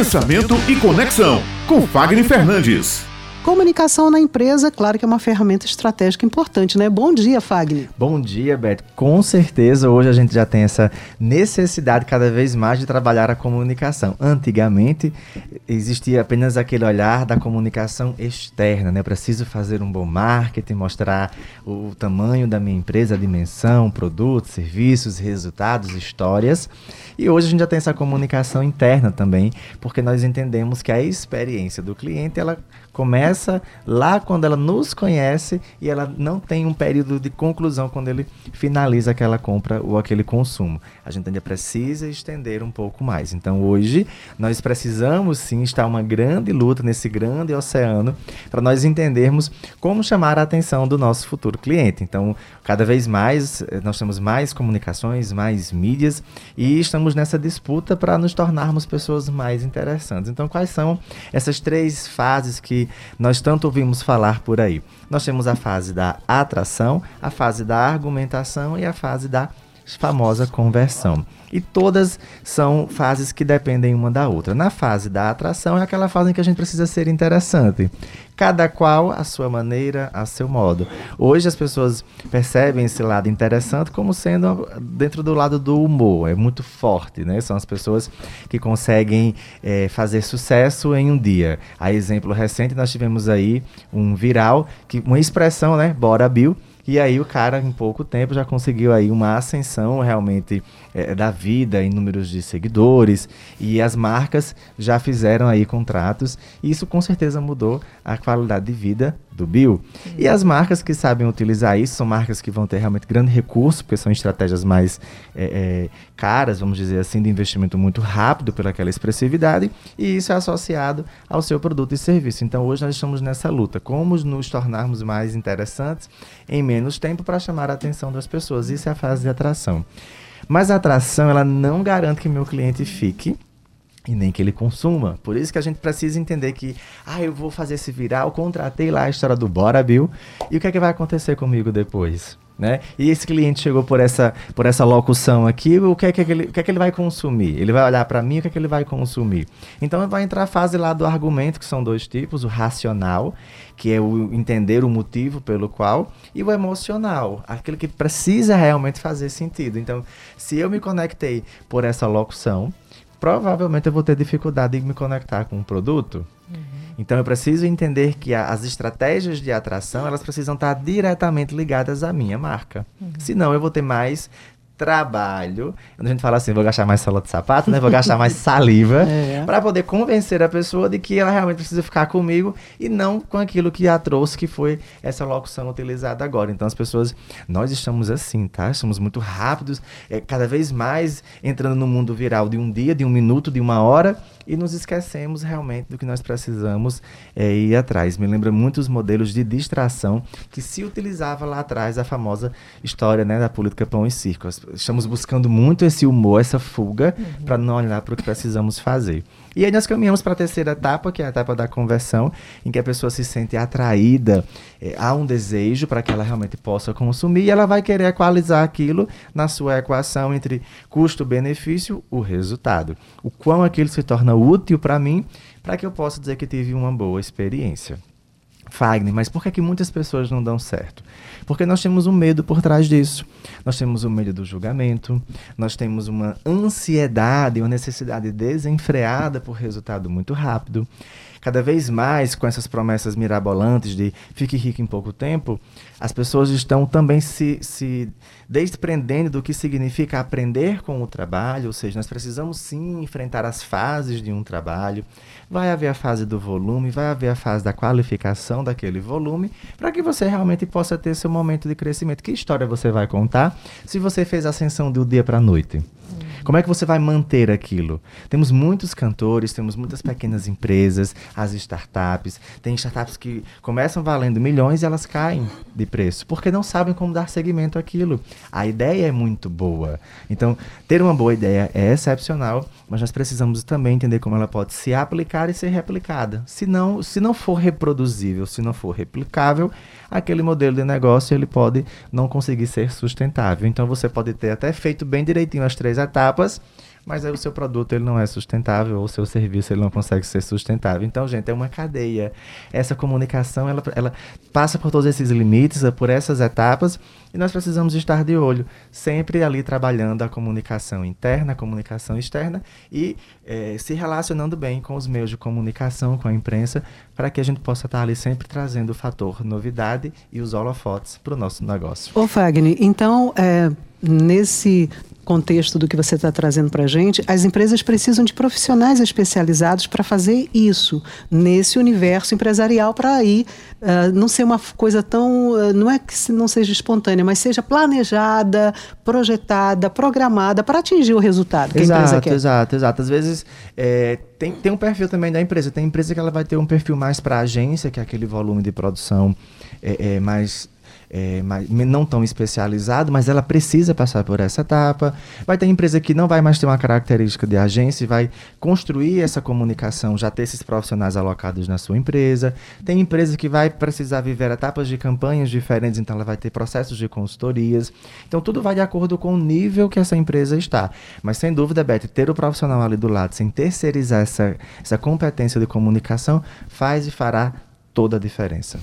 Pensamento e Conexão, com Fagner Fernandes. Comunicação na empresa, claro que é uma ferramenta estratégica importante, né? Bom dia, Fagner. Bom dia, Beto. Com certeza hoje a gente já tem essa necessidade cada vez mais de trabalhar a comunicação. Antigamente existia apenas aquele olhar da comunicação externa, né? Eu preciso fazer um bom marketing, mostrar o tamanho da minha empresa, a dimensão, produtos, serviços, resultados, histórias. E hoje a gente já tem essa comunicação interna também, porque nós entendemos que a experiência do cliente ela começa lá quando ela nos conhece e ela não tem um período de conclusão quando ele finaliza aquela compra ou aquele consumo. A gente ainda precisa estender um pouco mais. Então hoje nós precisamos sim estar uma grande luta nesse grande oceano para nós entendermos como chamar a atenção do nosso futuro cliente. Então, cada vez mais eh, nós temos mais comunicações, mais mídias e estamos nessa disputa para nos tornarmos pessoas mais interessantes. Então, quais são essas três fases que nós tanto ouvimos falar por aí. Nós temos a fase da atração, a fase da argumentação e a fase da famosa conversão. E todas são fases que dependem uma da outra. Na fase da atração é aquela fase em que a gente precisa ser interessante. Cada qual a sua maneira, a seu modo. Hoje as pessoas percebem esse lado interessante como sendo dentro do lado do humor. É muito forte, né? São as pessoas que conseguem é, fazer sucesso em um dia. A exemplo recente, nós tivemos aí um viral, que, uma expressão, né? Bora Bill e aí o cara, em pouco tempo, já conseguiu aí uma ascensão realmente é, da vida em números de seguidores. E as marcas já fizeram aí contratos. E isso com certeza mudou a qualidade de vida do Bill. E as marcas que sabem utilizar isso são marcas que vão ter realmente grande recurso, porque são estratégias mais é, é, caras, vamos dizer assim, de investimento muito rápido pelaquela expressividade, e isso é associado ao seu produto e serviço. Então hoje nós estamos nessa luta, como nos tornarmos mais interessantes em menos tempo para chamar a atenção das pessoas. Isso é a fase de atração. Mas a atração, ela não garante que meu cliente fique e nem que ele consuma. Por isso que a gente precisa entender que, ah, eu vou fazer esse viral, contratei lá a história do Bora Bill, e o que é que vai acontecer comigo depois? Né? E esse cliente chegou por essa, por essa locução aqui, o que, é que, ele, o que é que ele vai consumir? Ele vai olhar para mim, o que é que ele vai consumir? Então vai entrar a fase lá do argumento, que são dois tipos, o racional, que é o entender o motivo pelo qual, e o emocional, aquele que precisa realmente fazer sentido. Então, se eu me conectei por essa locução, provavelmente eu vou ter dificuldade em me conectar com o produto. Uhum. Então eu preciso entender que as estratégias de atração elas precisam estar diretamente ligadas à minha marca. Uhum. Senão eu vou ter mais trabalho. Quando a gente fala assim, vou gastar mais sola de sapato, né? Vou gastar mais saliva é. para poder convencer a pessoa de que ela realmente precisa ficar comigo e não com aquilo que a trouxe, que foi essa locução utilizada agora. Então as pessoas, nós estamos assim, tá? Estamos muito rápidos, é, cada vez mais entrando no mundo viral de um dia, de um minuto, de uma hora e nos esquecemos realmente do que nós precisamos é, ir atrás. Me lembra muitos modelos de distração que se utilizava lá atrás a famosa história né, da política pão e circo. Estamos buscando muito esse humor, essa fuga, uhum. para não olhar para o que precisamos fazer. E aí nós caminhamos para a terceira etapa, que é a etapa da conversão, em que a pessoa se sente atraída é, a um desejo para que ela realmente possa consumir e ela vai querer equalizar aquilo na sua equação entre custo-benefício, o resultado. O quão aquilo se torna útil para mim, para que eu possa dizer que tive uma boa experiência. Fagner, mas por que, que muitas pessoas não dão certo? Porque nós temos um medo por trás disso. Nós temos o medo do julgamento, nós temos uma ansiedade, uma necessidade desenfreada por resultado muito rápido. Cada vez mais, com essas promessas mirabolantes de fique rico em pouco tempo, as pessoas estão também se, se desprendendo do que significa aprender com o trabalho, ou seja, nós precisamos sim enfrentar as fases de um trabalho. Vai haver a fase do volume, vai haver a fase da qualificação daquele volume, para que você realmente possa ter seu momento de crescimento. Que história você vai contar se você fez a ascensão do dia para a noite? Como é que você vai manter aquilo? Temos muitos cantores, temos muitas pequenas empresas, as startups. Tem startups que começam valendo milhões e elas caem de preço, porque não sabem como dar seguimento àquilo. A ideia é muito boa. Então, ter uma boa ideia é excepcional, mas nós precisamos também entender como ela pode se aplicar e ser replicada. Se não, se não for reproduzível, se não for replicável, aquele modelo de negócio ele pode não conseguir ser sustentável. Então, você pode ter até feito bem direitinho as três etapas etapas, mas aí o seu produto ele não é sustentável ou o seu serviço ele não consegue ser sustentável. Então, gente, é uma cadeia. Essa comunicação, ela, ela passa por todos esses limites, por essas etapas, e nós precisamos estar de olho, sempre ali trabalhando a comunicação interna, a comunicação externa e é, se relacionando bem com os meios de comunicação, com a imprensa, para que a gente possa estar ali sempre trazendo o fator novidade e os holofotes para o nosso negócio. Ô Fagner, então, é, nesse contexto do que você está trazendo para a gente, as empresas precisam de profissionais especializados para fazer isso nesse universo empresarial para aí uh, não ser uma coisa tão uh, não é que não seja espontânea, mas seja planejada, projetada, programada para atingir o resultado que exato, a empresa quer. Exato, exato. Às vezes é, tem, tem um perfil também da empresa. Tem empresa que ela vai ter um perfil mais para agência, que é aquele volume de produção é, é mais é, não tão especializado, mas ela precisa passar por essa etapa. Vai ter empresa que não vai mais ter uma característica de agência e vai construir essa comunicação, já ter esses profissionais alocados na sua empresa. Tem empresa que vai precisar viver etapas de campanhas diferentes, então ela vai ter processos de consultorias. Então tudo vai de acordo com o nível que essa empresa está. Mas sem dúvida, Beth, ter o profissional ali do lado, sem terceirizar essa, essa competência de comunicação, faz e fará toda a diferença.